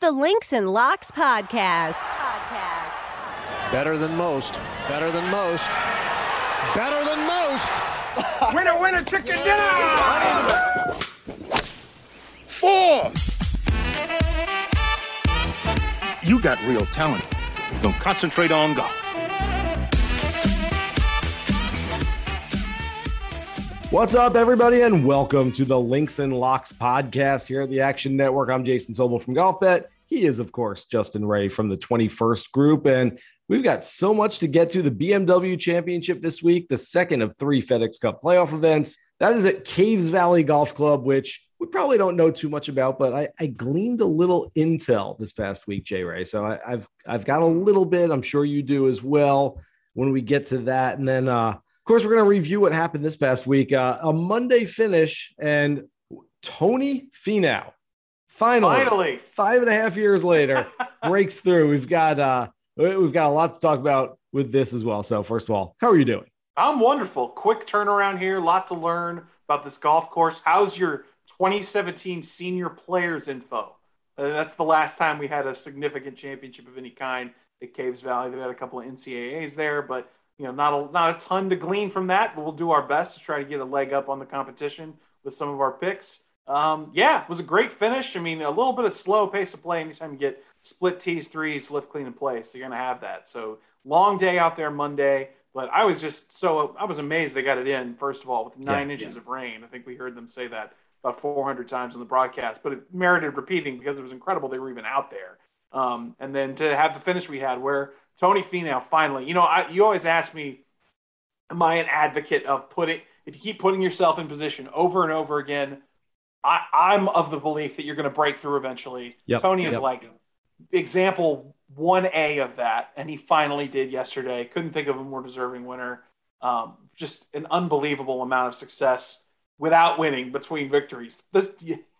The Links and Locks Podcast. Podcast. Better than most. Better than most. Better than most. winner, winner, chicken dinner! Four! You got real talent. Don't concentrate on golf. What's up, everybody, and welcome to the Links and Locks podcast here at the Action Network. I'm Jason Sobel from Golf Bet. He is, of course, Justin Ray from the 21st Group, and we've got so much to get to. The BMW Championship this week, the second of three FedEx Cup playoff events. That is at Caves Valley Golf Club, which we probably don't know too much about, but I, I gleaned a little intel this past week, Jay Ray. So I, I've I've got a little bit. I'm sure you do as well. When we get to that, and then uh, course, we're going to review what happened this past week. Uh, a Monday finish, and Tony Finau finally, Finally. five and a half years later, breaks through. We've got uh, we've got a lot to talk about with this as well. So, first of all, how are you doing? I'm wonderful. Quick turnaround here. Lot to learn about this golf course. How's your 2017 senior players info? Uh, that's the last time we had a significant championship of any kind at Caves Valley. They've had a couple of NCAAs there, but you know, not a not a ton to glean from that, but we'll do our best to try to get a leg up on the competition with some of our picks. Um, yeah, it was a great finish. I mean, a little bit of slow pace of play. Anytime you get split tees, threes, lift, clean, and place, so you're gonna have that. So long day out there Monday, but I was just so I was amazed they got it in. First of all, with nine Yeah, inches yeah. of rain, I think we heard them say that about 400 times on the broadcast, but it merited repeating because it was incredible they were even out there. Um, and then to have the finish we had, where Tony Finau finally, you know, I, you always ask me, am I an advocate of putting, if you keep putting yourself in position over and over again, I, I'm of the belief that you're going to break through eventually. Yep, Tony is yep. like example 1A of that, and he finally did yesterday. Couldn't think of a more deserving winner. Um, just an unbelievable amount of success without winning between victories. This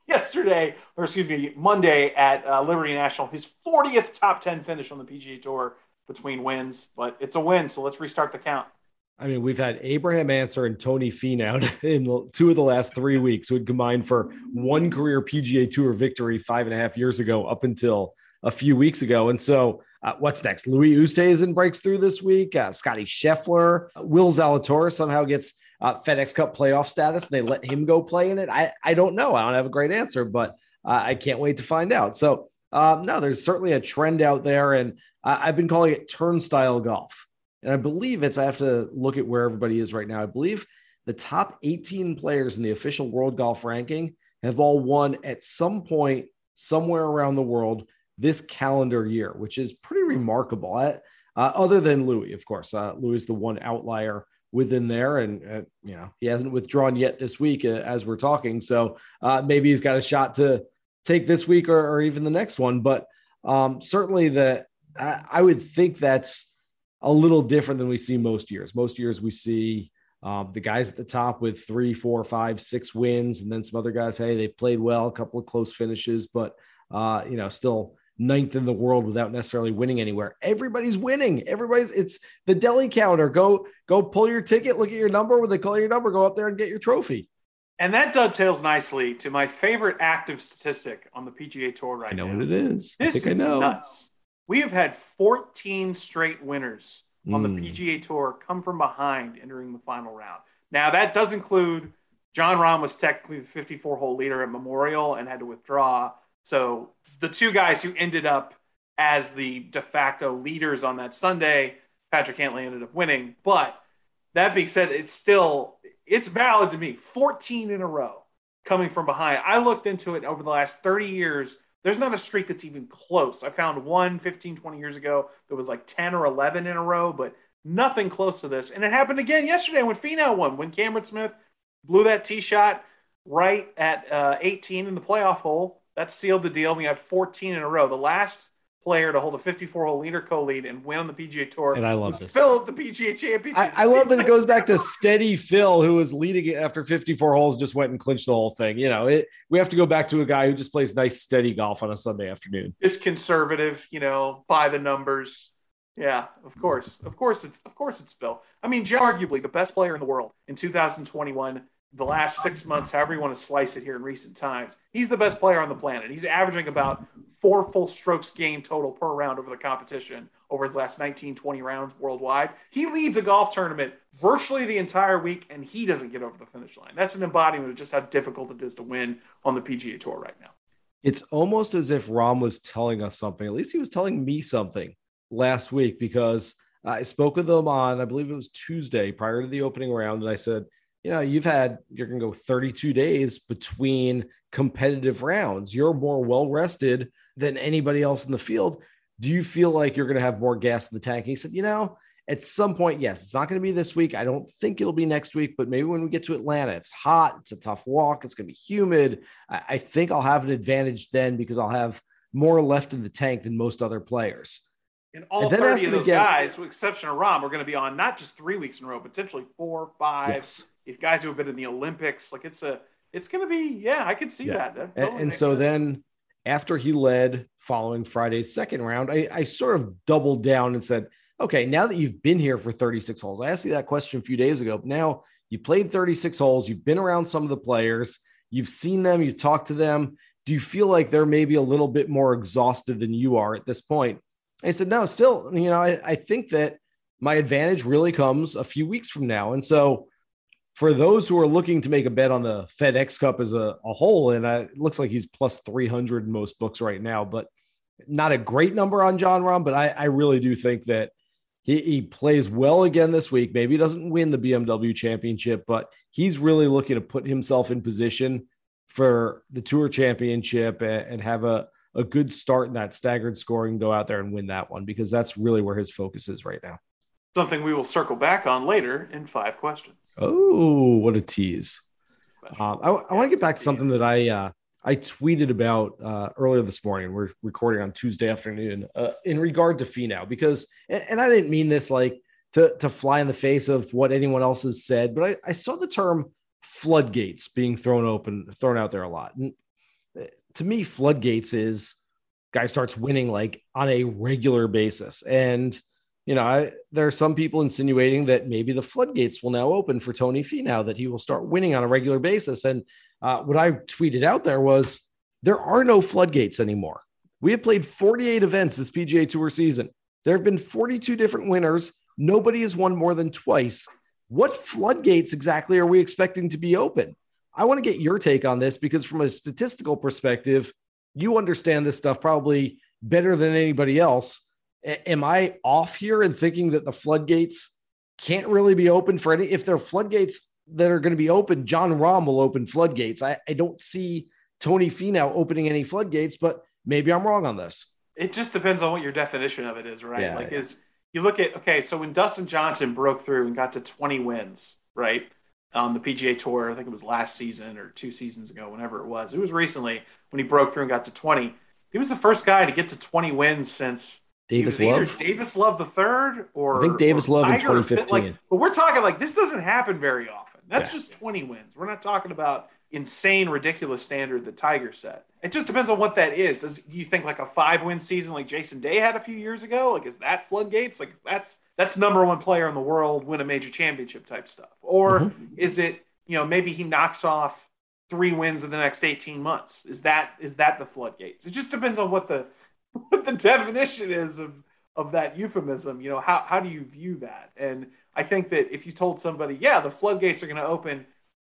yesterday, or excuse me, Monday at uh, Liberty National, his 40th top 10 finish on the PGA Tour between wins, but it's a win, so let's restart the count. I mean, we've had Abraham Ancer and Tony Finau in two of the last three weeks who had combined for one career PGA Tour victory five and a half years ago up until a few weeks ago. And so, uh, what's next? Louis Oosthuizen breaks through this week. Uh, Scotty Scheffler, Will Zalatoris somehow gets uh, FedEx Cup playoff status. And they let him go play in it. I, I don't know. I don't have a great answer, but uh, I can't wait to find out. So, um, no, there's certainly a trend out there. And I I've been calling it turnstile golf. And I believe it's, I have to look at where everybody is right now. I believe the top 18 players in the official world golf ranking have all won at some point somewhere around the world this calendar year, which is pretty remarkable. I, uh, other than Louis, of course, uh, Louis is the one outlier within there, and uh, you know he hasn't withdrawn yet this week uh, as we're talking. So uh, maybe he's got a shot to take this week or, or even the next one. But um, certainly, the I, I would think that's a little different than we see most years. Most years we see um, the guys at the top with three, four, five, six wins, and then some other guys. Hey, they played well, a couple of close finishes, but uh, you know, still ninth in the world without necessarily winning anywhere. Everybody's winning. Everybody's. It's the deli counter. Go, go, pull your ticket. Look at your number. When they call your number, go up there and get your trophy. And that dovetails nicely to my favorite active statistic on the PGA Tour right now. I know now. what it is. This I is I know. nuts. We have had 14 straight winners on the Mm. PGA Tour come from behind entering the final round. Now that does include Jon Rahm was technically the 54 hole leader at Memorial and had to withdraw. So the two guys who ended up as the de facto leaders on that Sunday, Patrick Cantlay ended up winning. But that being said, it's still it's valid to me. 14 in a row coming from behind. I looked into it over the last 30 years. There's not a streak that's even close. I found one 15, 20 years ago that was like 10 or 11 in a row, but nothing close to this. And it happened again yesterday when Finau won, when Cameron Smith blew that tee shot right at uh, 18 in the playoff hole. That sealed the deal. We had 14 in a row. The last player to hold a 54 hole leader co lead and win on the PGA Tour And I love this. Phil at the PGA Championship. I, I love that it goes back to steady Phil, who was leading it after 54 holes, just went and clinched the whole thing. You know, it, we have to go back to a guy who just plays nice, steady golf on a Sunday afternoon. just conservative, you know, by the numbers. Yeah, of course, of course, it's of course it's Bill. I mean, arguably the best player in the world in 2021 the last six months, however you want to slice it here in recent times, he's the best player on the planet. He's averaging about four full strokes gained total per round over the competition over his last 19, 20 rounds worldwide. He leads a golf tournament virtually the entire week, and he doesn't get over the finish line. That's an embodiment of just how difficult it is to win on the PGA Tour right now. It's almost as if Rahm was telling us something. At least he was telling me something last week because I spoke with him on, I believe it was Tuesday prior to the opening round. And I said, you know, you've had, you're going to go 32 days between competitive rounds. You're more well rested than anybody else in the field. Do you feel like you're going to have more gas in the tank? he said, you know, at some point, yes, it's not going to be this week. I don't think it'll be next week, but maybe when we get to Atlanta, it's hot, it's a tough walk, it's going to be humid. I, I think I'll have an advantage then because I'll have more left in the tank than most other players. And all and 30 of those again, guys, with exception of Rahm, are going to be on not just three weeks in a row, potentially four, five. Yes. If guys who have been in the Olympics, like it's a, it's going to be, yeah, I can see yeah. that. that and, and so sense. then after he led following Friday's second round, I, I sort of doubled down and said, okay, now that you've been here for 36 holes, I asked you that question a few days ago. But now you played 36 holes, you've been around some of the players, you've seen them, you've talked to them. Do you feel like they're maybe a little bit more exhausted than you are at this point? And I said, no, still, you know, I, I think that my advantage really comes a few weeks from now. And so for those who are looking to make a bet on the FedEx Cup as a, a whole, and I, it looks like he's plus 300 in most books right now, but not a great number on Jon Rahm. But I, I really do think that he, he plays well again this week. Maybe he doesn't win the BMW championship, but he's really looking to put himself in position for the tour championship and, and have a, a good start in that staggered scoring, go out there and win that one because that's really where his focus is right now. Something we will circle back on later in five questions. Oh, what a tease! Um, I, I want to get back to something that I uh, I tweeted about uh, earlier this morning. We're recording on Tuesday afternoon uh, in regard to Finau because, and, and, I didn't mean this like to to fly in the face of what anyone else has said, but I, I saw the term floodgates being thrown open, thrown out there a lot. And uh, to me, floodgates is guy starts winning like on a regular basis, and you know, I, there are some people insinuating that maybe the floodgates will now open for Tony Finau, that he will start winning on a regular basis, and uh, what I tweeted out there was there are no floodgates anymore. We have played 48 events this PGA Tour season. There have been 42 different winners. Nobody has won more than twice. What floodgates exactly are we expecting to be open? I want to get your take on this because, from a statistical perspective, you understand this stuff probably better than anybody else. A- am I off here in thinking that the floodgates can't really be open for any? If there are floodgates that are going to be open, Jon Rahm will open floodgates. I, I don't see Tony Finau opening any floodgates, but maybe I'm wrong on this. It just depends on what your definition of it is, right? Yeah, like, yeah. is you look at okay, so when Dustin Johnson broke through and got to 20 wins, right, on the PGA Tour, I think it was last season or two seasons ago, whenever it was. It was recently when he broke through and got to 20. He was the first guy to get to 20 wins since Davis Love, Davis Love the third, or I think Davis Love in 2015. Like, but we're talking like this doesn't happen very often. That's yeah. just 20 wins. We're not talking about insane, ridiculous standard that Tiger set. It just depends on what that is. Does you think like a five win season like Jason Day had a few years ago? Like is that floodgates? Like that's that's number one player in the world win a major championship type stuff. Or mm-hmm. is it, you know, maybe he knocks off three wins in the next 18 months? Is that is that the floodgates? It just depends on what the what the definition is of of that euphemism. You know, how how do you view that? And I think that if you told somebody, yeah, the floodgates are going to open,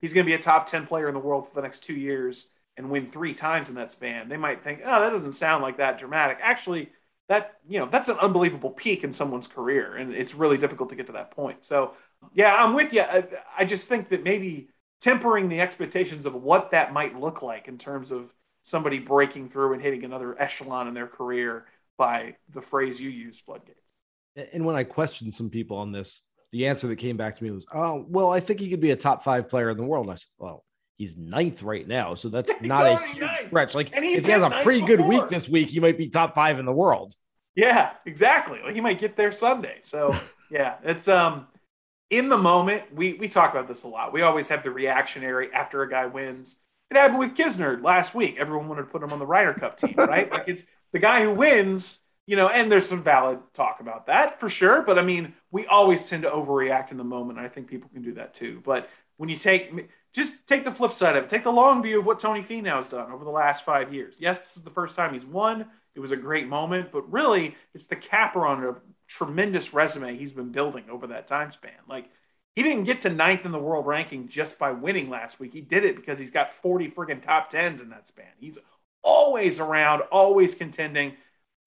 he's going to be a top 10 player in the world for the next two years and win three times in that span, they might think, oh, that doesn't sound like that dramatic. Actually, that, you know, that's an unbelievable peak in someone's career. And it's really difficult to get to that point. So, yeah, I'm with you. I, I just think that maybe tempering the expectations of what that might look like in terms of somebody breaking through and hitting another echelon in their career by the phrase you use, floodgates. And when I questioned some people on this, the answer that came back to me was, "Oh, well, I think he could be a top five player in the world." And I said, "Well, he's ninth right now, so that's not a huge ninth. stretch. Like, he if he has a pretty before. good week this week, he might be top five in the world." Yeah, exactly. Like, he might get there Sunday. So, yeah, it's um, in the moment. We we talk about this a lot. We always have the reactionary after a guy wins. It happened with Kisner last week. Everyone wanted to put him on the Ryder Cup team, right? like it's the guy who wins you know, and there's some valid talk about that for sure. But I mean, we always tend to overreact in the moment. I think people can do that too. But when you take just take the flip side of it. Take the long view of what Tony Finau has done over the last five years. Yes, this is the first time he's won. It was a great moment, but really, it's the capper on a tremendous resume he's been building over that time span. Like, he didn't get to ninth in the world ranking just by winning last week. He did it because he's got 40 friggin' top tens in that span. He's always around, always contending.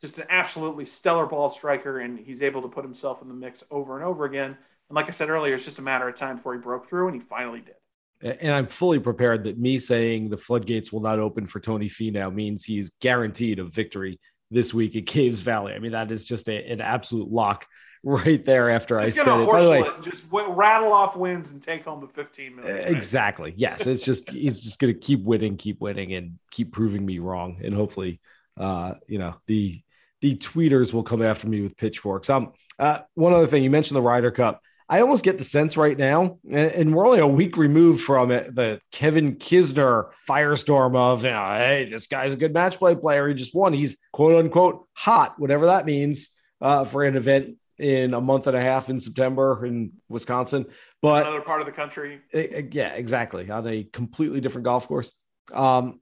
Just an absolutely stellar ball striker, and he's able to put himself in the mix over and over again. And like I said earlier, it's just a matter of time before he broke through, and he finally did and I'm fully prepared that me saying the floodgates will not open for Tony Finau means he's guaranteed a victory this week at Caves Valley. I mean, that is just a, an absolute lock right there after He's I said it. By the way, just rattle off wins and take home the 15 million. Right? Exactly. Yes. It's just, he's just going to keep winning, keep winning, and keep proving me wrong. And hopefully, uh, you know, the, the tweeters will come after me with pitchforks. Um, uh, one other thing you mentioned the Ryder Cup. I almost get the sense right now, and we're only a week removed from it, the Kevin Kisner firestorm of, you know, hey, this guy's a good match play player. He just won. He's quote unquote hot, whatever that means, uh, for an event in a month and a half in September in Wisconsin. But another part of the country. Yeah, exactly. On a completely different golf course. Um,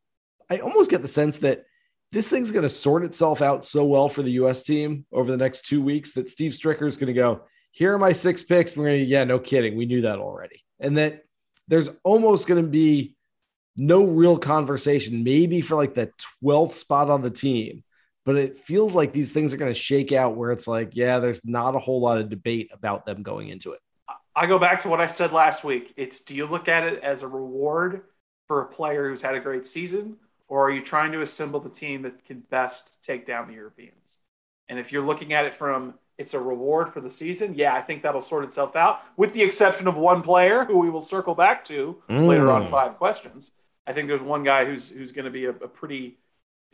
I almost get the sense that this thing's going to sort itself out so well for the U.S. team over the next two weeks that Steve Stricker is going to go, here are my six picks. We're gonna, yeah, no kidding. We knew that already. And that there's almost going to be no real conversation, maybe for like the 12th spot on the team. But it feels like these things are going to shake out where it's like, yeah, there's not a whole lot of debate about them going into it. I go back to what I said last week. It's do you look at it as a reward for a player who's had a great season, or are you trying to assemble the team that can best take down the Europeans? And if you're looking at it from it's a reward for the season. Yeah, I think that'll sort itself out, with the exception of one player who we will circle back to mm. later on five questions. I think there's one guy who's who's going to be a, a, pretty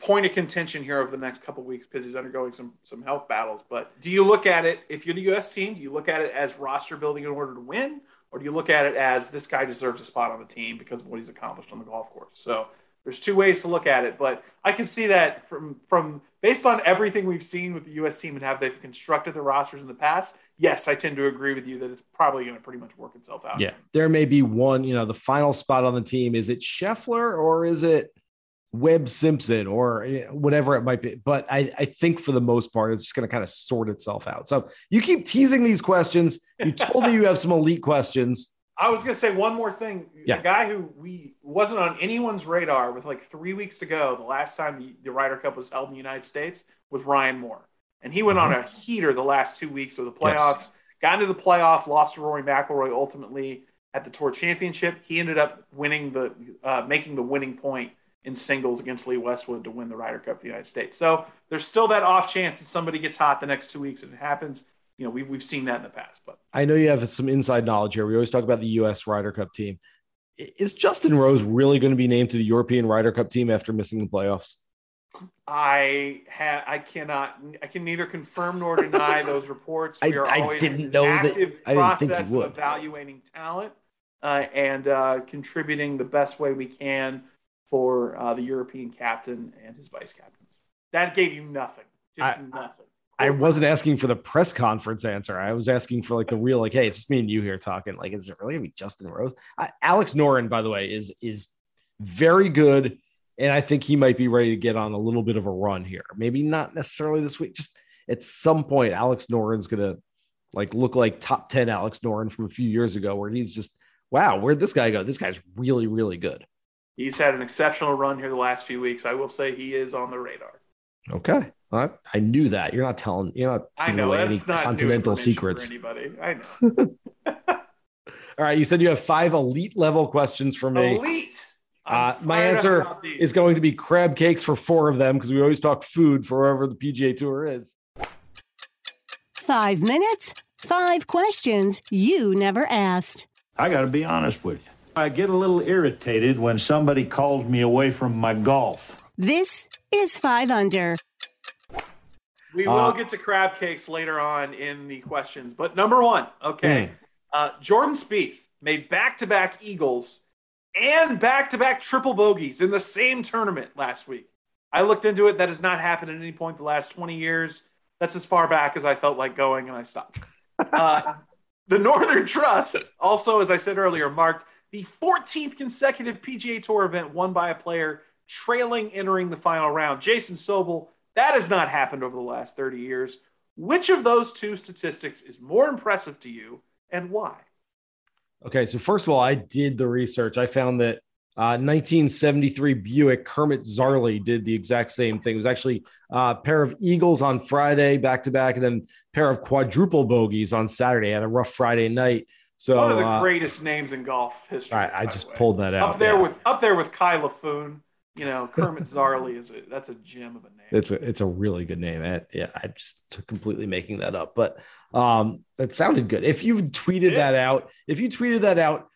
point of contention here over the next couple weeks because he's undergoing some some health battles. But do you look at it if you're the U.S. team? Do you look at it as roster building in order to win, or do you look at it as this guy deserves a spot on the team because of what he's accomplished on the golf course? So there's two ways to look at it, but I can see that from from based on everything we've seen with the U.S. team and how they've constructed the rosters in the past. Yes, I tend to agree with you that it's probably going to pretty much work itself out. Yeah, there may be one. You know, the final spot on the team is it Scheffler or is it Webb Simpson or eh, whatever it might be. But I, I think for the most part, it's just going to kind of sort itself out. So you keep teasing these questions. You told me you have some elite questions. I was going to say one more thing. Yeah. The guy who we wasn't on anyone's radar with like three weeks to go, the last time the, the Ryder Cup was held in the United States, was Ryan Moore. And he went mm-hmm. on a heater the last two weeks of the playoffs, yes. got into the playoff, lost to Rory McIlroy ultimately at the Tour Championship. He ended up winning the, uh, making the winning point in singles against Lee Westwood to win the Ryder Cup of the United States. So there's still that off chance that somebody gets hot the next two weeks and it happens you know, we've, we've seen that in the past. But I know you have some inside knowledge here. We always talk about the U.S. Ryder Cup team. Is Justin Rose really going to be named to the European Ryder Cup team after missing the playoffs? I have. I cannot. I can neither confirm nor deny those reports. We are I, I always didn't know that. I didn't think you would. evaluating talent uh, and uh, contributing the best way we can for uh, the European captain and his vice captains. That gave you nothing. Just I, nothing. I wasn't asking for the press conference answer. I was asking for like the real, like, hey, it's just me and you here talking. Like, is it really gonna be Justin Rose? Alex Noren, by the way, is is very good, and I think he might be ready to get on a little bit of a run here. Maybe not necessarily this week. Just at some point, Alex Noren's gonna like look like top ten Alex Noren from a few years ago, where he's just wow, where'd this guy go? This guy's really, really good. He's had an exceptional run here the last few weeks. I will say he is on the radar. Okay. I, I knew that. You're not telling. You're not giving know, away any continental secrets. anybody, I know. All right, you said you have five elite level questions for me. Elite. Uh, my answer is going to be crab cakes for four of them because we always talk food for wherever the PGA Tour is. Five minutes, five questions you never asked. I got to be honest with you. I get a little irritated when somebody calls me away from my golf. This is Five Under. We will uh, get to crab cakes later on in the questions, but number one, okay, mm. uh, Jordan Spieth made back-to-back eagles and back-to-back triple bogeys in the same tournament last week. I looked into it; that has not happened at any point the last twenty years. That's as far back as I felt like going, and I stopped. Uh, the Northern Trust also, as I said earlier, marked the 14th consecutive PGA Tour event won by a player trailing entering the final round. Jason Sobel, that has not happened over the last 30 years. Which of those two statistics is more impressive to you and why? Okay, so first of all, I did the research. I found that uh, 1973 Buick Kermit Zarley did the exact same thing. It was actually uh, a pair of Eagles on Friday, back to back, and then pair of quadruple bogeys on Saturday. Had a rough Friday night. So one of the uh, I names in golf history. I, I just pulled that out up there yeah. with up there with Ky Laffoon. You know, Kermit Zarley is a that's a gem of a name. It's a it's a really good name. I, yeah, I'm just completely making that up, but um, that sounded good. If you tweeted Yeah. that out, if you tweeted that out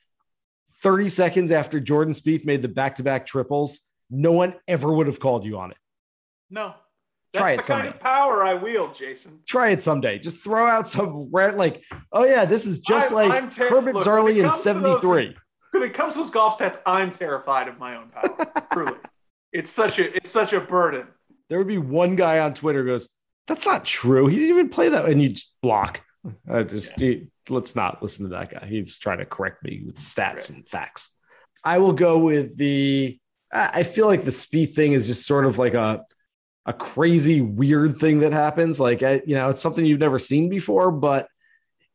30 seconds after Jordan Spieth made the back to back triples, no one ever would have called you on it. No, that's Try it the kind someday. of power I wield, Jason. Try it someday. Just throw out some red, like, oh yeah, this is just I'm- like I'm ter- Kermit look, Zarley in comes to those- '73. When it comes to those golf stats, I'm terrified of my own power. Truly, it's such a it's such a burden. There would be one guy on Twitter who goes, "That's not true. He didn't even play that," and you block. I just he- let's not listen to that guy. He's trying to correct me with stats and facts. I will go with the. I feel like the speed thing is just sort of like a a crazy weird thing that happens. Like you know, it's something you've never seen before, but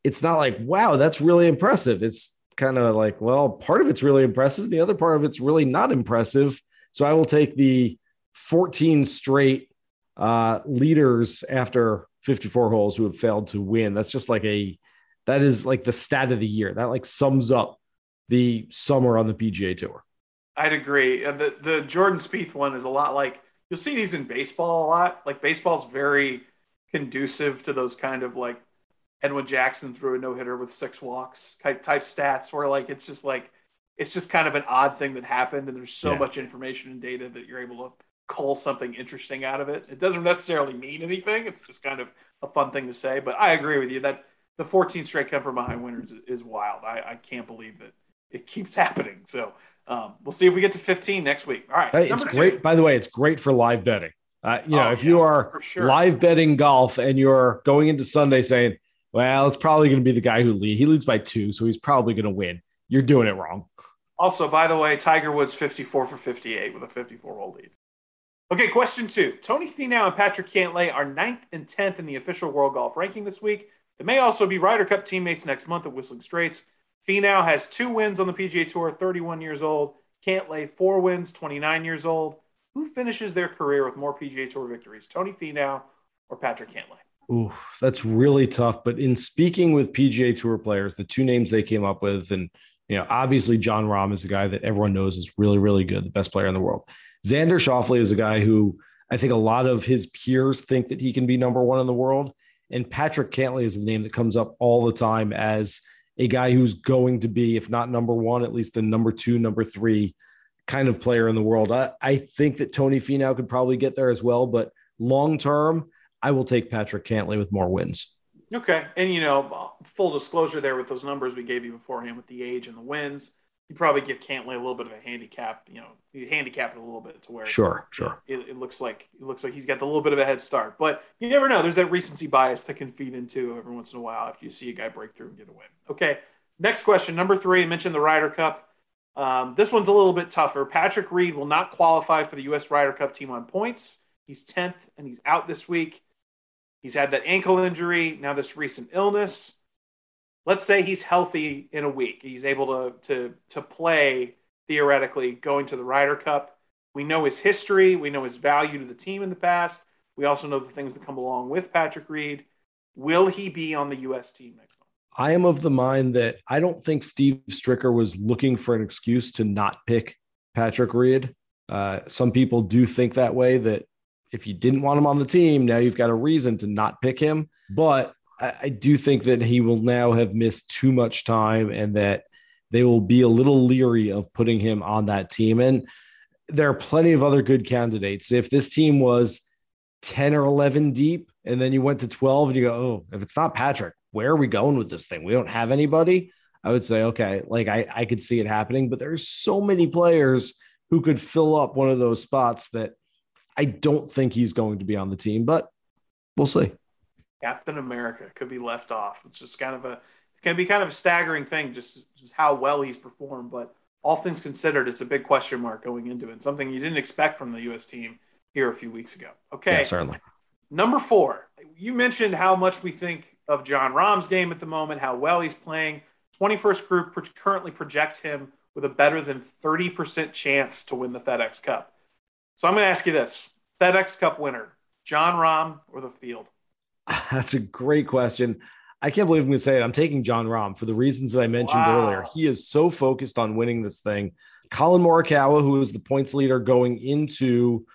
it's not like wow, that's really impressive. It's kind of like well, part of it's really impressive. The other part of it's really not impressive. So I will take the 14 straight uh, leaders after 54 holes who have failed to win. That's just like a that is like the stat of the year. That like sums up the summer on the PGA Tour. I'd agree. The the Jordan Spieth one is a lot like you'll see these in baseball a lot. Like baseball's very conducive to those kind of like Edwin Jackson threw a no hitter with six walks type type stats where like it's just like it's just kind of an odd thing that happened and there's so Yeah. much information and data that you're able to cull something interesting out of it. It doesn't necessarily mean anything. It's just kind of a fun thing to say. But I agree with you that the 14 straight come from behind winners is, is wild. I, I can't believe that it keeps happening. So um, we'll see if we get to 15 next week. All right. Hey, it's two. great. By the way, it's great for live betting. Uh, you know, Oh, if you are sure. live betting golf and you're going into Sunday saying, "Well, it's probably going to be the guy who leads. He leads by two, so he's probably going to win." You're doing it wrong. Also, by the way, Tiger Woods 54 for 58 with a 54 hole lead. Okay, question two. Tony Finau and Patrick Cantlay are ninth and 10th in the official World Golf ranking this week. They may also be Ryder Cup teammates next month at Whistling Straits. Finau has two wins on the PGA Tour, 31 years old. Cantlay, four wins, 29 years old. Who finishes their career with more PGA Tour victories, Tony Finau or Patrick Cantlay? Ooh, that's really tough. But in speaking with PGA Tour players, the two names they came up with, and you know, obviously John Rahm is a guy that everyone knows is really, really good, the best player in the world. Xander Schauffele is a guy who I think a lot of his peers think that he can be number one in the world. And Patrick Cantlay is the name that comes up all the time as a guy who's going to be, if not number one, at least the number two, number three kind of player in the world. I, I think that Tony Finau could probably get there as well, but long term, I will take Patrick Cantlay with more wins. Okay. And, you know, full disclosure there with those numbers we gave you beforehand with the age and the wins, you probably give Cantlay a little bit of a handicap, you know, you handicap it a little bit to where Sure, sure. it, it looks like it looks like he's got a little bit of a head start. But you never know. There's that recency bias that can feed into every once in a while after you see a guy break through and get a win. Okay. Next question, number three. I mentioned the Ryder Cup. Um, this one's a little bit tougher. Patrick Reed will not qualify for the U.S. Ryder Cup team on points. He's 10th and he's out this week. He's had that ankle injury, now this recent illness. Let's say he's healthy in a week. He's able to to to play theoretically going to the Ryder Cup. We know his history, we know his value to the team in the past. We also know the things that come along with Patrick Reed. Will he be on the US team next month? I am of the mind that I don't think Steve Stricker was looking for an excuse to not pick Patrick Reed. Uh, some people do think that way that if you didn't want him on the team, now you've got a reason to not pick him. But I, I do think that he will now have missed too much time and that they will be a little leery of putting him on that team. And there are plenty of other good candidates. If this team was 10 or 11 deep and then you went to 12 and you go, oh, if it's not Patrick, where are we going with this thing? We don't have anybody. I would say, okay, like I, I could see it happening, but there's so many players who could fill up one of those spots that I don't think he's going to be on the team, but we'll see. Captain America could be left off. It's just kind of a it can be kind of a staggering thing, just, just how well he's performed. But all things considered, it's a big question mark going into it. Something you didn't expect from the U.S. team here a few weeks ago. Okay, Yeah, certainly. Number four, you mentioned how much we think of Jon Rahm's game at the moment, how well he's playing. 21st Group currently projects him with a better than 30% chance to win the FedEx Cup. So I'm going to ask you this FedEx Cup winner, Jon Rahm or the field? That's a great question. I can't believe I'm going to say it. I'm taking Jon Rahm for the reasons that I mentioned Wow. earlier. He is so focused on winning this thing. Collin Morikawa, who is the points leader going into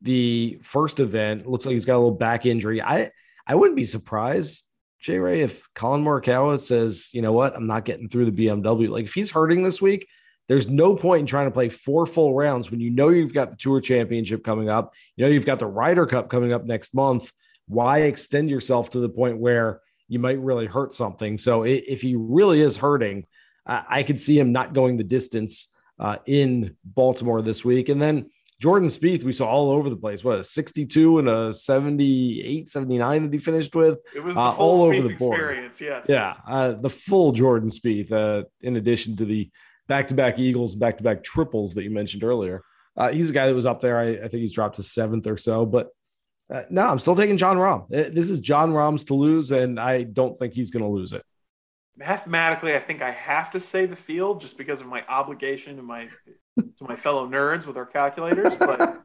the first event, looks like he's got a little back injury. I I wouldn't be surprised, Jay Ray, if Collin Morikawa says, you know what, I'm not getting through the BMW. Like if he's hurting this week, there's no point in trying to play four full rounds when you know you've got the Tour Championship coming up. You know you've got the Ryder Cup coming up next month. Why extend yourself to the point where you might really hurt something? So if he really is hurting, I, could see him not going the distance uh, in Baltimore this week. And then Jordan Spieth, we saw all over the place. What a 62 and a 78, 79 that he finished with. It was the Uh, all over the board. experience, yes. Yeah, uh, the full Jordan Spieth, uh, in addition to the back-to-back Eagles, back-to-back triples that you mentioned earlier. Uh, he's a guy that was up there. I, I think he's dropped to seventh or so, but uh, no, I'm still taking Jon Rahm. Uh, This is Jon Rahm's to lose, and I don't think he's going to lose it. Mathematically, I think I have to say the field just because of my obligation to my to my fellow nerds with our calculators. But uh,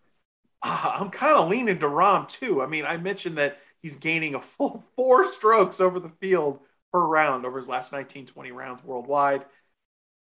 I'm kind of leaning to Rahm too. I mean, I mentioned that he's gaining a full four strokes over the field per round over his last 19, 20 rounds worldwide.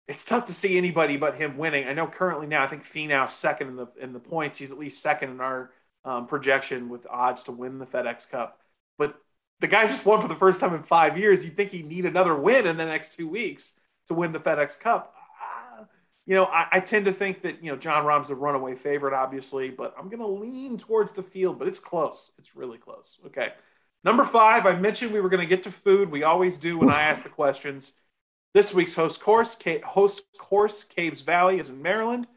It's tough to see anybody but him winning. I know currently now, I think Finau's second in the in the points. He's at least second in our um, projection with odds to win the FedEx Cup. But the guy just won for the first time in five years. You'd think he'd need another win in the next two weeks to win the FedEx Cup. Uh, you know, I, I tend to think that, you know, Jon Rahm's the runaway favorite, obviously, but I'm going to lean towards the field, but it's close. It's really close. Okay. Number five, I mentioned we were going to get to food. We always do when I ask the questions. This week's host course, Ca- host course, Caves Valley, is in Maryland.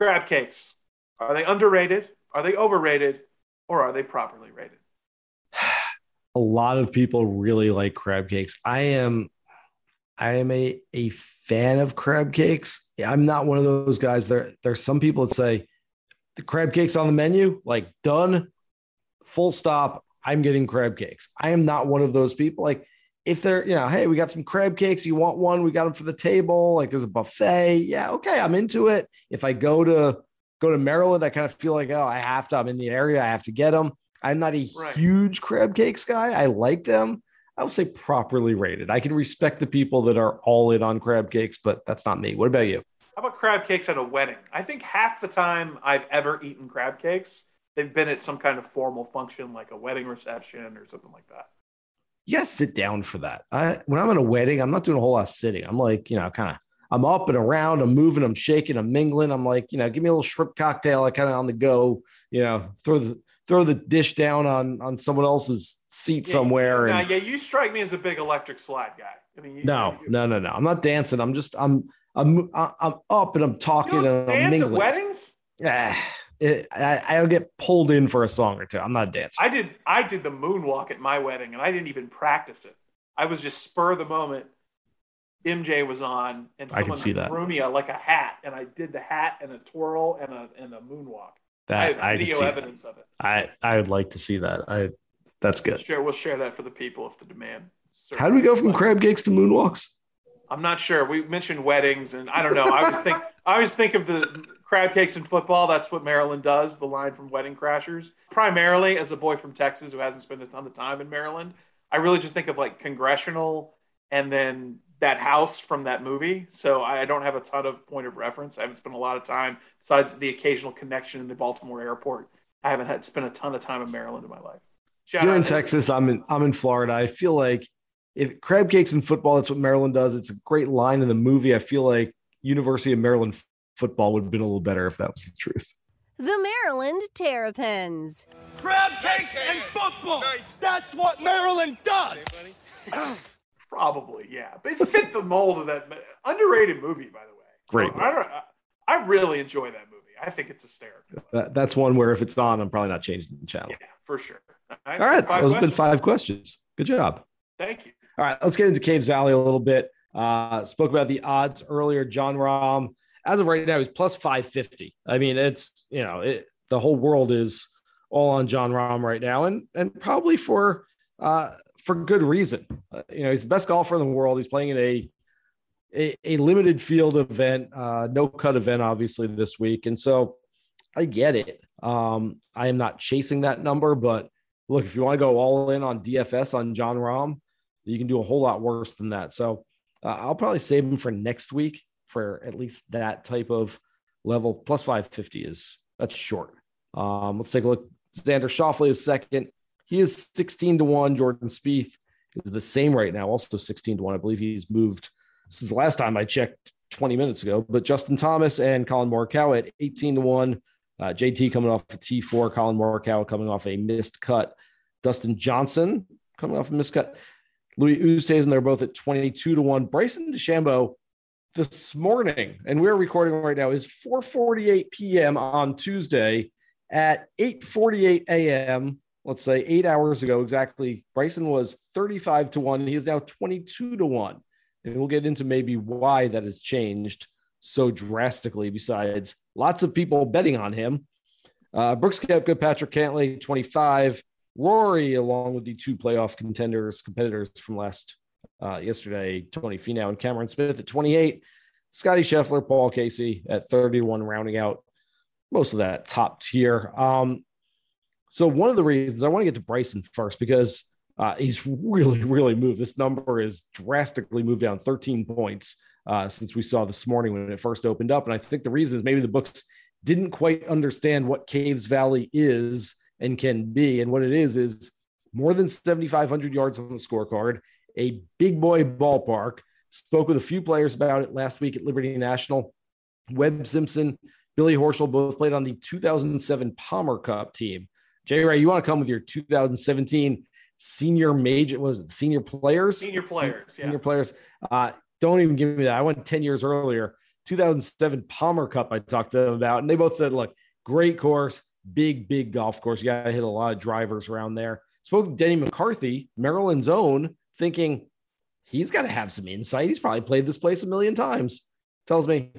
Crab cakes. Are they underrated? Are they overrated? Or are they properly rated? a lot of people really like crab cakes. I am I am a a fan of crab cakes. I'm not one of those guys. There there's some people that say the crab cakes on the menu, like done, full stop. I'm getting crab cakes. I am not one of those people. Like if they're, you know, hey, we got some crab cakes. You want one? We got them for the table. Like there's a buffet. Yeah, okay, I'm into it. If I go to go to Maryland, I kind of feel like, oh, I have to. I'm in the area. I have to get them. I'm not a Right. huge crab cakes guy. I like them. I would say properly rated. I can respect the people that are all in on crab cakes, but that's not me. What about you? How about crab cakes at a wedding? I think half the time I've ever eaten crab cakes, they've been at some kind of formal function like a wedding reception or something like that. Yes, sit down for that. I, when I'm at a wedding, I'm not doing a whole lot of sitting. I'm like, you know, kind of, I'm up and around, I'm moving, I'm shaking, I'm mingling. I'm like, you know, give me a little shrimp cocktail. I kind of on the go, you know, throw the throw the dish down on on someone else's seat Yeah, somewhere. Yeah, and yeah, you strike me as a big electric slide guy. I mean, you, no, you, no, no, no. I'm not dancing. I'm just I'm I'm I'm up and I'm talking and I'm mingling. weddings? Ah, it, I, I'll get pulled in for a song or two. I'm not dancing. I did. I did the moonwalk at my wedding, and I didn't even practice it. I was just spur of the moment. MJ was on, and I someone threw me a, like a hat, and I did the hat and a twirl and a and a moonwalk. I that have I, can video see that. evidence of it. I I would like to see that. I that's good. Share, we'll share that for the people if the demand. How do we go from But crab cakes to moonwalks? I'm not sure. We mentioned weddings, and I don't know. I always think I always think of the crab cakes and football. That's what Maryland does. The line from Wedding Crashers. Primarily, as a boy from Texas who hasn't spent a ton of time in Maryland, I really just think of like congressional, and then that house from that movie. So I don't have a ton of point of reference. I haven't spent a lot of time besides the occasional connection in the Baltimore airport. I haven't had spent a ton of time in Maryland in my life. Shout You're in Texas. I'm in I'm in Florida. I feel like if crab cakes and football, that's what Maryland does. It's a great line in the movie. I feel like University of Maryland football would have been a little better if that was the truth. The Maryland Terrapins. Crab cakes and football. That's what Maryland does. Probably, yeah. But it fit the mold of that underrated movie, by the way. Great I, don't, I, really enjoy that movie. I think it's hysterical. That, that's one where if it's on, I'm probably not changing the channel. Yeah, for sure. All right, Five those have been five questions. Good job. Thank you. All right, let's get into Caves Valley a little bit. Uh, spoke about the odds earlier. Jon Rahm, as of right now, he's plus 550. I mean, it's, you know, it, the whole world is all on Jon Rahm right now, and and probably for uh, for good reason. Uh, you know, he's the best golfer in the world. He's playing in a a, a limited field event, uh, no cut event, obviously this week, and so I get it. Um, I am not chasing that number, but look, if you want to go all in on DFS on Jon Rahm, you can do a whole lot worse than that. So uh, I'll probably save him for next week for at least that type of level. Plus 550 is that's short. Um, let's take a look. Xander Schauffele is second. He is 16 to 1. Jordan Spieth is the same right now, also 16 to 1. I believe he's moved since the last time I checked 20 minutes ago. But Justin Thomas and Collin Morikawa at 18 to 1. Uh, JT coming off a T4, Collin Morikawa coming off a missed cut. Dustin Johnson coming off a missed cut. Louis Oosthuizen, they're both at 22 to 1. Bryson DeChambeau this morning, and we're recording right now, is 4:48 p.m. on Tuesday at 8:48 a.m. Let's say eight hours ago exactly. Bryson was 35 to one. He is now 22 to one, and we'll get into maybe why that has changed so drastically. Besides, lots of people betting on him. Uh, Brooks Koepka, Patrick Cantlay, 25. Rory, along with the two playoff contenders, competitors from last uh, yesterday, Tony Finau and Cameron Smith at 28. Scotty Scheffler, Paul Casey at 31, rounding out most of that top tier. Um, so one of the reasons I want to get to Bryson first because uh, he's really, really moved. This number is drastically moved down 13 points uh, since we saw this morning when it first opened up. And I think the reason is maybe the books didn't quite understand what Caves Valley is and can be. And what it is is more than 7,500 yards on the scorecard, a big boy ballpark. Spoke with a few players about it last week at Liberty National. Webb Simpson, Billy Horschel both played on the 2007 Palmer Cup team. Jay Ray, you want to come with your 2017 senior major? Was it senior players? Senior players, senior yeah. players. Uh, don't even give me that. I went 10 years earlier. 2007 Palmer Cup, I talked to them about, and they both said, look, great course, big, big golf course. You got to hit a lot of drivers around there. Spoke to Denny McCarthy, Maryland's own, thinking he's got to have some insight. He's probably played this place a million times. Tells me,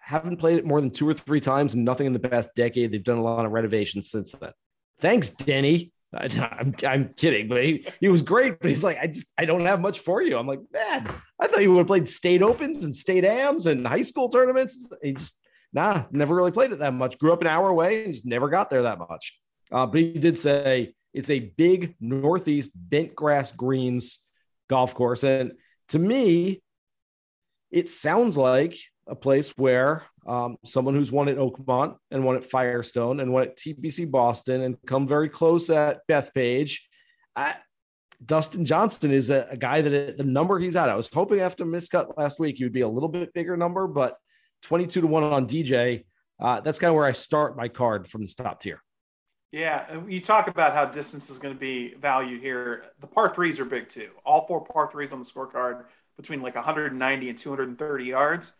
haven't played it more than two or three times and nothing in the past decade. They've done a lot of renovations since then. Thanks, Denny. I, am I'm kidding, but he, he was great. But he's like, I just I don't have much for you. I'm like, man, I thought you would have played state opens and state ams and high school tournaments. He just nah, never really played it that much. Grew up an hour away and just never got there that much. Uh, but he did say it's a big northeast bent grass greens golf course, and to me, it sounds like a place where um, someone who's won at Oakmont and won at Firestone and won at TPC Boston and come very close at Bethpage. I, Dustin Johnson is a, a guy that the number he's at. I was hoping after miscut last week, he would be a little bit bigger number, but 22 to 1 on DJ. Uh, that's kind of where I start my card from the top tier. Yeah, you talk about how distance is going to be valued here. The par threes are big too. All four par threes on the scorecard between like 190 and 230 yards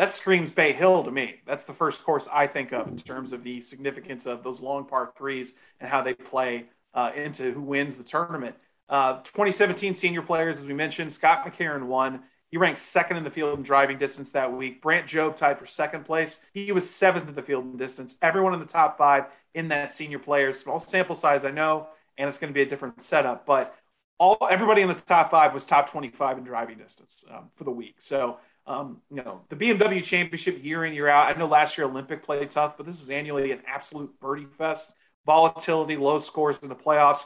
that screams Bay Hill to me. That's the first course I think of in terms of the significance of those long par threes and how they play uh, into who wins the tournament. Uh, 2017 senior players, as we mentioned, Scott McCarron won. He ranked second in the field in driving distance that week. Brant Jobe tied for second place. He was seventh in the field in distance. Everyone in the top five in that senior players. Small sample size, I know, and it's going to be a different setup, but all everybody in the top five was top 25 in driving distance um, for the week. So um, you know, the BMW championship year in, year out. I know last year Olympic played tough, but this is annually an absolute birdie fest. Volatility, low scores in the playoffs.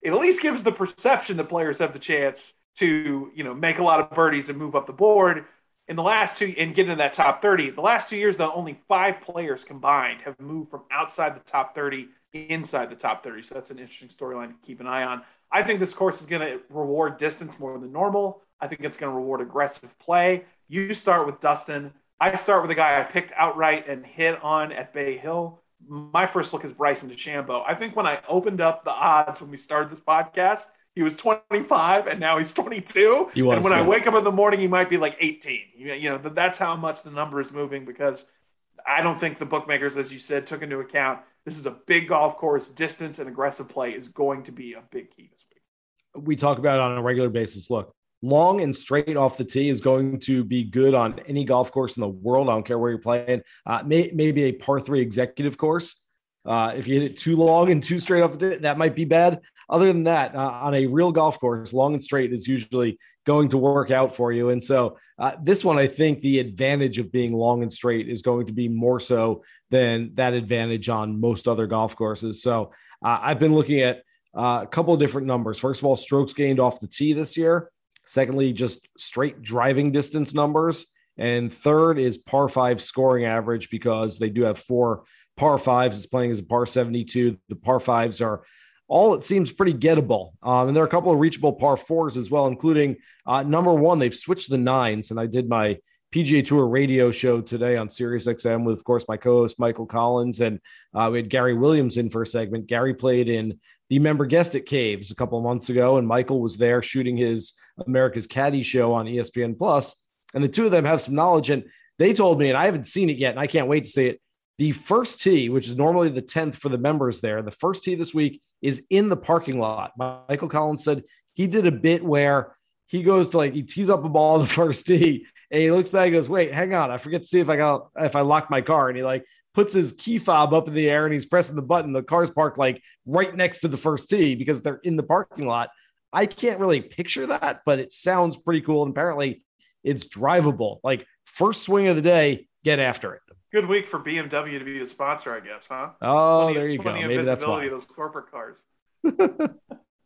It at least gives the perception that players have the chance to, you know, make a lot of birdies and move up the board. In the last two and get into that top 30, the last two years, though, only five players combined have moved from outside the top 30 inside the top 30. So that's an interesting storyline to keep an eye on. I think this course is going to reward distance more than normal. I think it's going to reward aggressive play. You start with Dustin. I start with a guy I picked outright and hit on at Bay Hill. My first look is Bryson DeChambeau. I think when I opened up the odds when we started this podcast, he was 25 and now he's 22. He and when I wake up in the morning, he might be like 18. You know, that's how much the number is moving because I don't think the bookmakers, as you said, took into account this is a big golf course. Distance and aggressive play is going to be a big key this week. We talk about it on a regular basis. Look, long and straight off the tee is going to be good on any golf course in the world. I don't care where you're playing. Uh, may, maybe a par three executive course. Uh, if you hit it too long and too straight off the tee, that might be bad. Other than that, uh, on a real golf course, long and straight is usually going to work out for you. And so uh, this one, I think the advantage of being long and straight is going to be more so than that advantage on most other golf courses. So uh, I've been looking at uh, a couple of different numbers. First of all, strokes gained off the tee this year. Secondly, just straight driving distance numbers. And third is par five scoring average because they do have four par fives. It's playing as a par 72. The par fives are all it seems pretty gettable. Um, and there are a couple of reachable par fours as well, including uh, number one, they've switched the nines. And I did my PGA Tour radio show today on Sirius XM with, of course, my co host Michael Collins. And uh, we had Gary Williams in for a segment. Gary played in the member guest at Caves a couple of months ago, and Michael was there shooting his America's Caddy show on ESPN And the two of them have some knowledge. And they told me, and I haven't seen it yet, and I can't wait to see it. The first tee, which is normally the 10th for the members there, the first tee this week is in the parking lot. Michael Collins said he did a bit where he goes to like he tees up a ball on the first tee and he looks back and goes, Wait, hang on. I forget to see if I got if I locked my car. And he like puts his key fob up in the air and he's pressing the button. The car's parked like right next to the first tee because they're in the parking lot. I can't really picture that, but it sounds pretty cool. And apparently it's drivable. Like first swing of the day, get after it. Good week for BMW to be the sponsor, I guess, huh? Oh, plenty there you go. Maybe that's why. those corporate cars.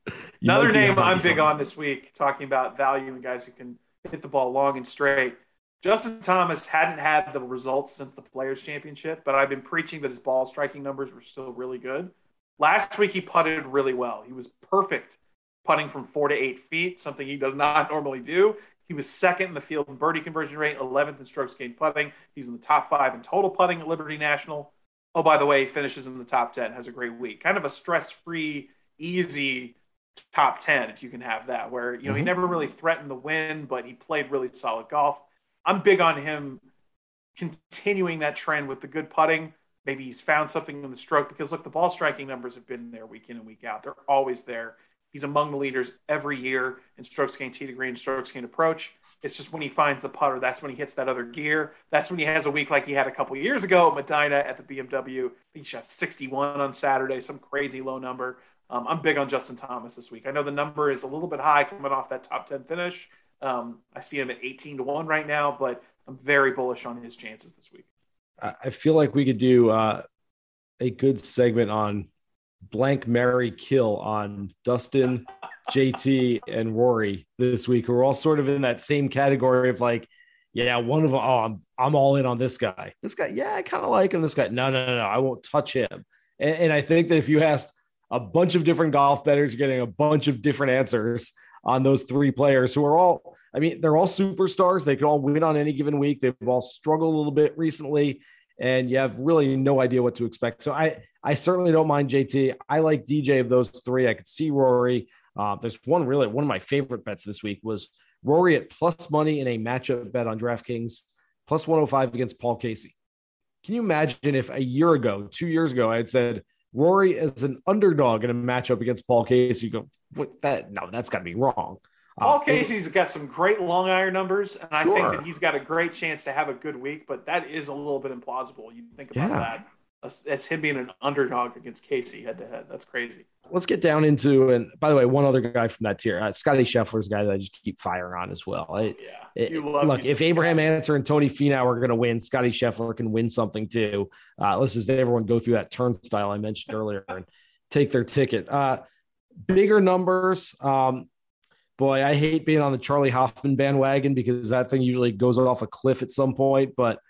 Another name I'm big on this week, talking about value and guys who can hit the ball long and straight. Justin Thomas hadn't had the results since the Players Championship, but I've been preaching that his ball striking numbers were still really good. Last week he putted really well. He was perfect putting from four to eight feet, something he does not normally do. He was second in the field in birdie conversion rate, 11th in strokes gained putting. He's in the top five in total putting at Liberty National. Oh, by the way, he finishes in the top 10, has a great week. Kind of a stress free, easy top 10, if you can have that, where, you know, mm-hmm. he never really threatened the win, but he played really solid golf. I'm big on him continuing that trend with the good putting. Maybe he's found something in the stroke because, look, the ball striking numbers have been there week in and week out. They're always there. He's among the leaders every year in strokes gained tee to green, strokes gained approach. It's just when he finds the putter, that's when he hits that other gear. That's when he has a week like he had a couple years ago at Medinah at the BMW. he shot 61 on Saturday, some crazy low number. Um, I'm big on Justin Thomas this week. I know the number is a little bit high coming off that top 10 finish. Um, I see him at 18 to 1 right now, but I'm very bullish on his chances this week. I feel like we could do uh, a good segment on blank Mary kill on Dustin, JT, and Rory this week, who are all sort of in that same category of like, yeah, one of them, oh, I'm, I'm all in on this guy. This guy, yeah, I kind of like him. This guy, no, no, no, no, I won't touch him. And, and I think that if you asked a bunch of different golf bettors, you're getting a bunch of different answers on those three players who are all, I mean, they're all superstars. They can all win on any given week. They've all struggled a little bit recently, and you have really no idea what to expect. So I, I certainly don't mind JT. I like DJ of those three. I could see Rory. Uh, there's one really one of my favorite bets this week was Rory at plus money in a matchup bet on DraftKings, plus 105 against Paul Casey. Can you imagine if a year ago, two years ago, I had said Rory as an underdog in a matchup against Paul Casey? You go, what that? No, that's got to be wrong. Paul uh, Casey's got some great long iron numbers, and I sure. think that he's got a great chance to have a good week. But that is a little bit implausible. You think about yeah. that that's him being an underdog against Casey head to head. That's crazy. Let's get down into and by the way, one other guy from that tier, uh, Scotty Scheffler's guy that I just keep firing on as well. It, yeah, it, look, if Abraham. Ancer and Tony Finau are going to win, Scotty Scheffler can win something too. Uh, let's just everyone go through that turnstile I mentioned earlier and take their ticket. Uh, bigger numbers. Um, boy, I hate being on the Charley Hoffman bandwagon because that thing usually goes off a cliff at some point, but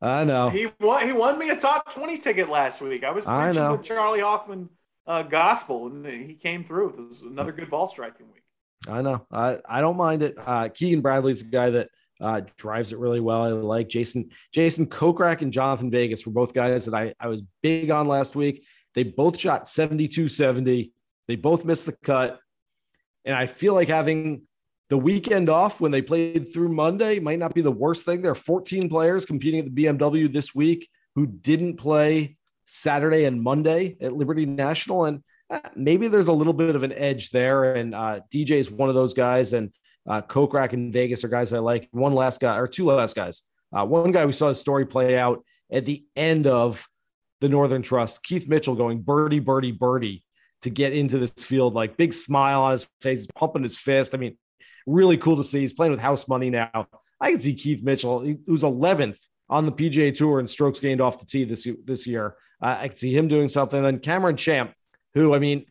I know. He won. He won me a top twenty ticket last week. I was preaching I know. the Charley Hoffman uh, gospel, and he came through. It was another good ball striking week. I know. I I don't mind it. Uh, Keegan Bradley's a guy that uh, drives it really well. I like Jason Jason Kokrak and Jhonattan Vegas were both guys that I I was big on last week. They both shot 72 70. They both missed the cut. And I feel like having the weekend off when they played through Monday might not be the worst thing. There are 14 players competing at the BMW this week who didn't play Saturday and Monday at Liberty National. And uh, maybe there's a little bit of an edge there. And uh, DJ is one of those guys. And Uh, Kokrak and Vegas are guys I like. One last guy or two last guys. Uh, one guy we saw his story play out at the end of the Northern Trust, Keith Mitchell going birdie, birdie, birdie to get into this field, like big smile on his face, pumping his fist. I mean, really cool to see. He's playing with house money now. I can see Keith Mitchell, who's 11th on the PGA Tour and strokes gained off the tee this this year. Uh, I can see him doing something. And then Cameron Champ, who I mean,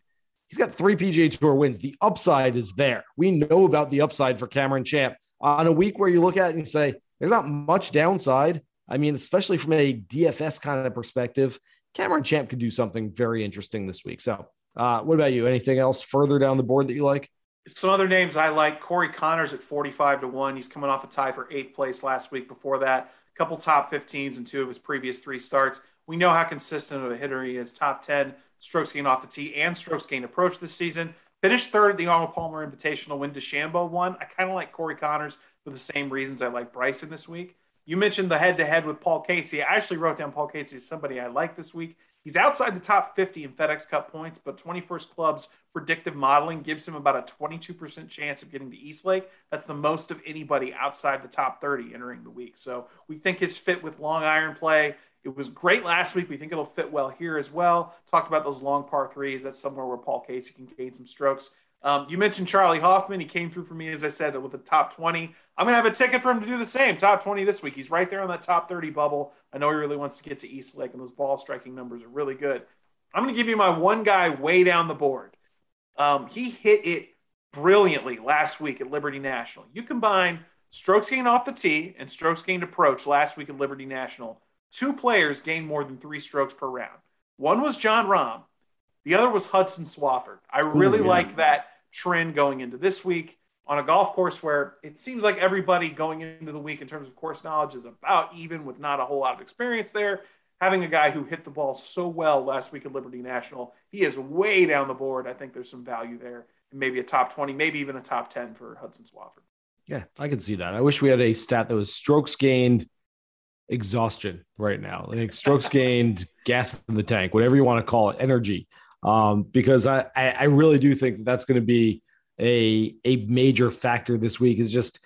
he's got three PGA Tour wins. The upside is there. We know about the upside for Cameron Champ on a week where you look at it and say there's not much downside. I mean, especially from a DFS kind of perspective, Cameron Champ could do something very interesting this week. So, uh, what about you? Anything else further down the board that you like? Some other names I like Corey Conners at 45 to 1. He's coming off a tie for eighth place last week. Before that, a couple top 15s in two of his previous three starts. We know how consistent of a hitter he is. Top 10 strokes gained off the tee and strokes gained approach this season. Finished third at the Arnold Palmer Invitational when DeChambeau won. I kind of like Corey Conners for the same reasons I like Bryson this week. You mentioned the head to head with Paul Casey. I actually wrote down Paul Casey as somebody I like this week. He's outside the top 50 in FedEx Cup points, but 21st Club's predictive modeling gives him about a 22% chance of getting to Eastlake. That's the most of anybody outside the top 30 entering the week. So we think his fit with long iron play. It was great last week. We think it'll fit well here as well. Talked about those long par threes. That's somewhere where Paul Casey can gain some strokes. Um, you mentioned Charley Hoffman. He came through for me, as I said, with the top 20. I'm going to have a ticket for him to do the same. Top 20 this week. He's right there on that top 30 bubble. I know he really wants to get to East Lake, and those ball striking numbers are really good. I'm going to give you my one guy way down the board. Um, he hit it brilliantly last week at Liberty National. You combine strokes gained off the tee and strokes gained approach last week at Liberty National. Two players gained more than three strokes per round. One was Jon Rahm. The other was Hudson Swafford. I really Ooh, yeah. like that trend going into this week on a golf course where it seems like everybody going into the week in terms of course knowledge is about even with not a whole lot of experience there. Having a guy who hit the ball so well last week at Liberty National, he is way down the board. I think there's some value there, and maybe a top 20, maybe even a top 10 for Hudson Swafford. Yeah, I can see that. I wish we had a stat that was strokes gained exhaustion right now, like strokes gained, gas in the tank, whatever you want to call it, energy um, because I, I really do think that that's going to be a a major factor this week is just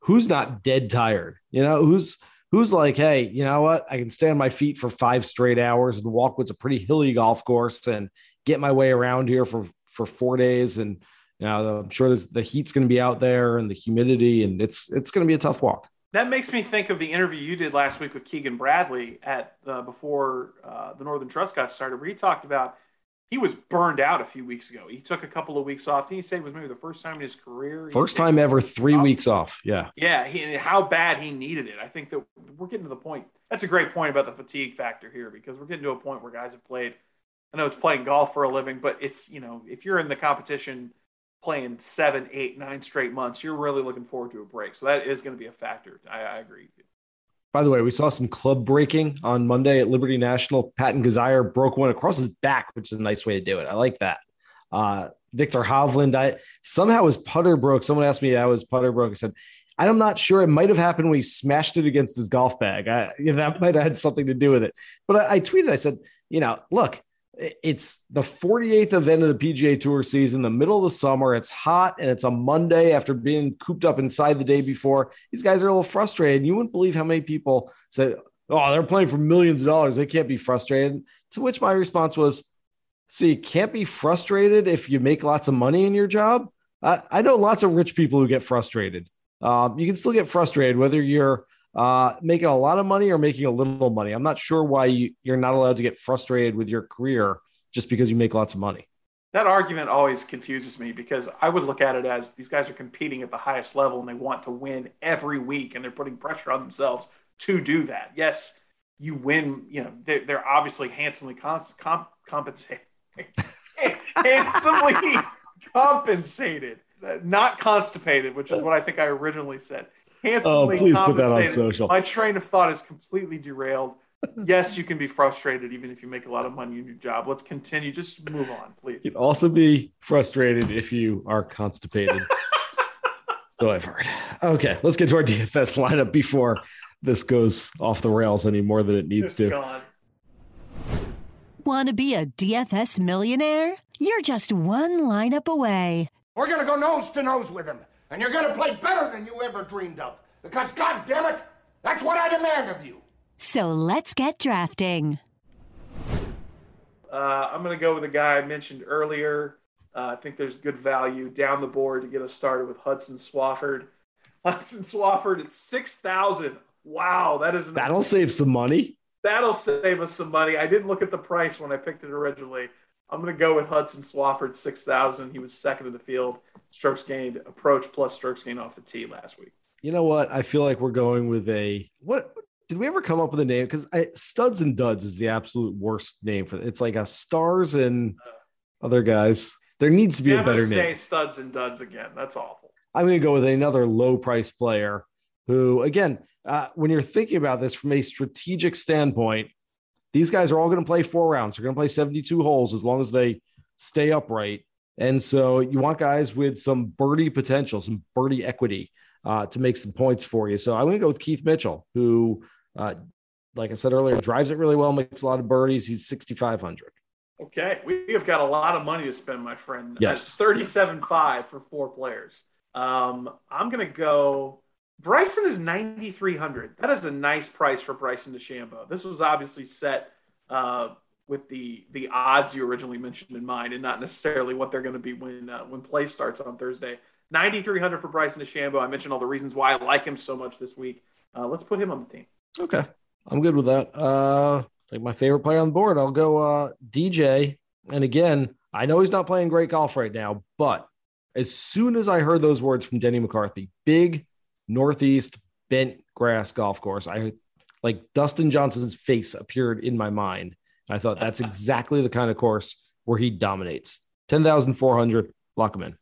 who's not dead tired, you know, who's who's like, hey, you know what, I can stay on my feet for five straight hours and walk what's a pretty hilly golf course and get my way around here for for four days and. You know, I'm sure the heat's going to be out there and the humidity, and it's it's going to be a tough walk. That makes me think of the interview you did last week with Keegan Bradley at uh, before uh, the Northern Trust got started, where he talked about he was burned out a few weeks ago. He took a couple of weeks off. Did he say it was maybe the first time in his career? First time ever, three off. weeks off. Yeah. Yeah. He, how bad he needed it. I think that we're getting to the point. That's a great point about the fatigue factor here because we're getting to a point where guys have played. I know it's playing golf for a living, but it's, you know, if you're in the competition playing seven, eight, nine straight months, you're really looking forward to a break. So that is going to be a factor. I, I agree. By the way, we saw some club breaking on Monday at Liberty National. Patton Kizzire broke one across his back, which is a nice way to do it. I like that. Uh, Viktor Hovland, I somehow his putter broke. Someone asked me how his putter broke. I said, I'm not sure. It might have happened when he smashed it against his golf bag. I, you know, that might have had something to do with it. But I, I tweeted, I said, you know, look, it's the 48th event of the PGA Tour season, the middle of the summer. It's hot and it's a Monday after being cooped up inside the day before. These guys are a little frustrated. You wouldn't believe how many people said, Oh, they're playing for millions of dollars. They can't be frustrated. To which my response was, So you can't be frustrated if you make lots of money in your job? I, I know lots of rich people who get frustrated. Um, you can still get frustrated whether you're uh, making a lot of money or making a little money. I'm not sure why you, you're not allowed to get frustrated with your career just because you make lots of money. That argument always confuses me because I would look at it as these guys are competing at the highest level and they want to win every week and they're putting pressure on themselves to do that. Yes, you win, you know, they're, they're obviously handsomely cons- comp- compensated. handsomely compensated, not constipated, which is what I think I originally said handsomely oh, please put that on social. My train of thought is completely derailed. yes, you can be frustrated even if you make a lot of money in your job. Let's continue. Just move on, please. You'd also be frustrated if you are constipated. so I've heard. Okay, let's get to our DFS lineup before this goes off the rails any more than it needs it's to. Gone. Want to be a DFS millionaire? You're just one lineup away. We're going to go nose to nose with him And you're going to play better than you ever dreamed of. Because, God damn it, that's what I demand of you. So let's get drafting. Uh, I'm going to go with a guy I mentioned earlier. Uh, I think there's good value down the board to get us started with Hudson Swafford. Hudson Swafford at 6,000. Wow, that is That'll save some money. That'll save us some money. I didn't look at the price when I picked it originally. I'm going to go with Hudson Swafford, 6,000. He was second in the field. Strokes gained approach plus strokes gained off the tee last week. You know what? I feel like we're going with a what did we ever come up with a name? Because studs and duds is the absolute worst name for it. It's like a stars and other guys. There needs to be Never a better say name. studs and duds again. That's awful. I'm going to go with another low price player who, again, uh, when you're thinking about this from a strategic standpoint, these guys are all going to play four rounds. They're going to play 72 holes as long as they stay upright. And so you want guys with some birdie potential, some birdie equity uh, to make some points for you. So I'm going to go with Keith Mitchell, who, uh, like I said earlier, drives it really well, makes a lot of birdies. He's 6,500. Okay, we have got a lot of money to spend, my friend. Yes. That's 37.5 for four players. Um, I'm going to go. Bryson is 9,300. That is a nice price for Bryson DeChambeau. This was obviously set uh, with the the odds you originally mentioned in mind, and not necessarily what they're going to be when uh, when play starts on Thursday. 9,300 for Bryson DeChambeau. I mentioned all the reasons why I like him so much this week. Uh, let's put him on the team. Okay. I'm good with that. Uh, like my favorite player on the board, I'll go uh, DJ. And again, I know he's not playing great golf right now, but as soon as I heard those words from Denny McCarthy, big northeast bent grass golf course, I like Dustin Johnson's face appeared in my mind. I thought that's exactly the kind of course where he dominates. 10,400, lock him in.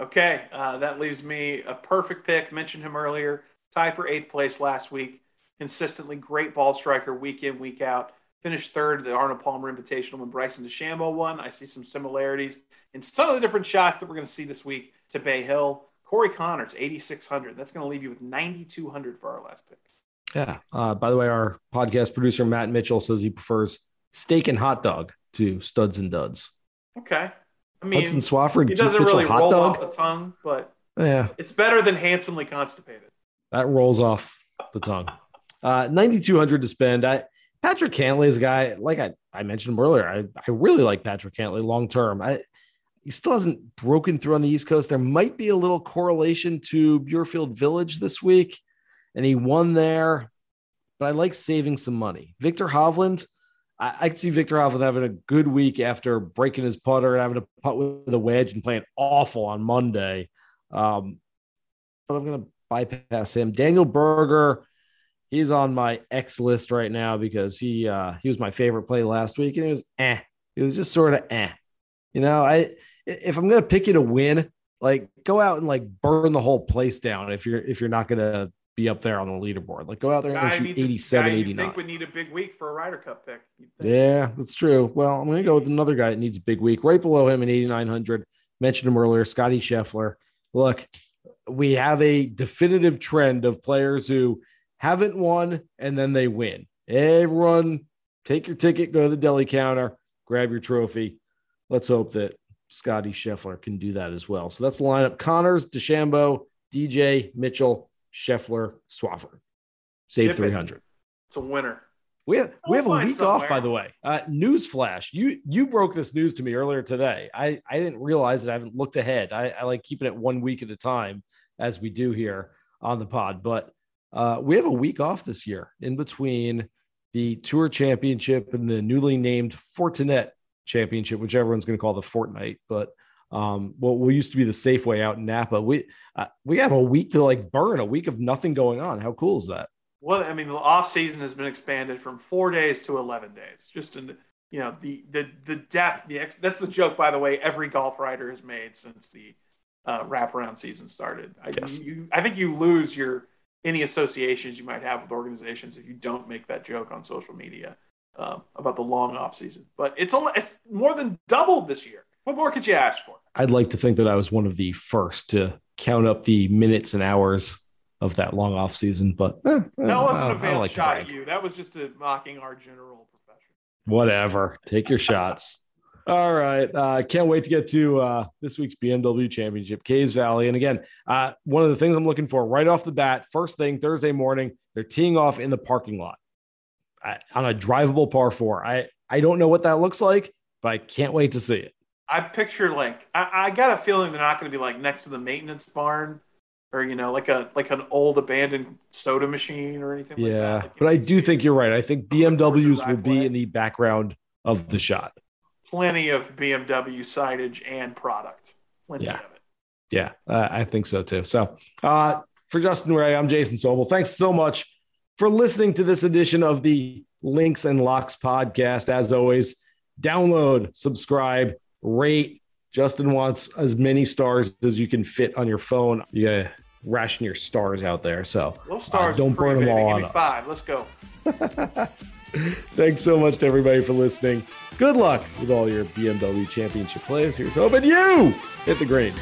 Okay, uh, that leaves me a perfect pick. Mentioned him earlier. Tied for eighth place last week. Consistently great ball striker week in, week out. Finished third at the Arnold Palmer Invitational when Bryson DeChambeau won. I see some similarities in some of the different shots that we're going to see this week to Bay Hill. Corey Conners, 8,600. That's going to leave you with 9,200 for our last pick. Yeah. Uh, by the way, our podcast producer, Matt Mitchell, says he prefers steak and hot dog to studs and duds. Okay. I mean, Hudson Swafford, it doesn't Mitchell, really hot roll dog. off the tongue, but Yeah, it's better than handsomely constipated. that rolls off the tongue. Uh, 9,200 to spend. I, Patrick Cantlay is a guy, like I, I mentioned him earlier, I, I really like Patrick Cantlay long term. I, he still hasn't broken through on the East Coast. There might be a little correlation to Muirfield Village this week, and he won there, but I like saving some money. Viktor Hovland, I, I could see Viktor Hovland having a good week after breaking his putter and having to putt with a wedge and playing awful on Monday. Um, but I'm going to bypass him. Daniel Berger, he's on my X list right now because he uh, he was my favorite play last week, and it was eh. It was just sort of eh. You know, I if I'm going to pick you to win, like go out and like burn the whole place down if you're if you're not going to be up there on the leaderboard. Like go out there and Guy shoot needs a- 87, guy you 89. think would need a big week for a Ryder Cup pick. Yeah, that's true. Well, I'm going to go with another guy that needs a big week. Right below him in 8,900. Mentioned him earlier, Scotty Scheffler. Look, we have a definitive trend of players who haven't won and then they win. Everyone, take your ticket, go to the deli counter, grab your trophy. Let's hope that Scotty Scheffler can do that as well. So that's the lineup: Conners, DeChambeau, DJ, Mitchell, Scheffler, Swafford. Save Dip it. 300. It's a winner. We have, we have a week off, by the way. Uh, news flash. You you broke this news to me earlier today. I, I didn't realize it. I haven't looked ahead. I, I like keeping it one week at a time as we do here on the pod. But uh, we have a week off this year in between the Tour Championship and the newly named Fortinet Championship, which everyone's going to call the Fortnite. But um, what well, used to be the Safeway out in Napa. We uh, we have a week to like burn, a week of nothing going on. How cool is that? Well, I mean, the off season has been expanded from four days to eleven days. Just in you know the the the depth. The ex, that's the joke, by the way. Every golf writer has made since the uh, wraparound season started. I, Yes. you, I think you lose your any associations you might have with organizations if you don't make that joke on social media um, about the long off season. But it's only it's more than doubled this year. What more could you ask for? I'd like to think that I was one of the first to count up the minutes and hours of that long off season, but eh, That wasn't I a don't- I don't veiled like shot at you. That was just a mocking our general profession. Whatever, take your shots. All right. Uh, can't wait to get to uh, this week's BMW Championship, Caves Valley. And again, uh, one of the things I'm looking for right off the bat, first thing Thursday morning, they're teeing off in the parking lot I, on a drivable par four. I, I don't know what that looks like, but I can't wait to see it. I picture like I, I got a feeling they're not going to be like next to the maintenance barn, or you know, like a like an old abandoned soda machine or anything. like Yeah. that. Like, But I do think you're right. I think Some of the courses BMWs will be in the background of the shot. plenty of BMW signage and product. Plenty Yeah. of it. Yeah, uh, I think so too. So, uh, for Justin Ray, I'm Jason Sobel. Thanks so much for listening to this edition of the Links and Locks podcast. As always, download, subscribe, rate. Justin wants as many stars as you can fit on your phone. You gotta ration your stars out there. So, Low stars. Uh, don't free, burn them baby. all Give on me us. five. Let's go. thanks so much to everybody for listening. Good luck with all your BMW championship plays. Here's hoping you hit the green.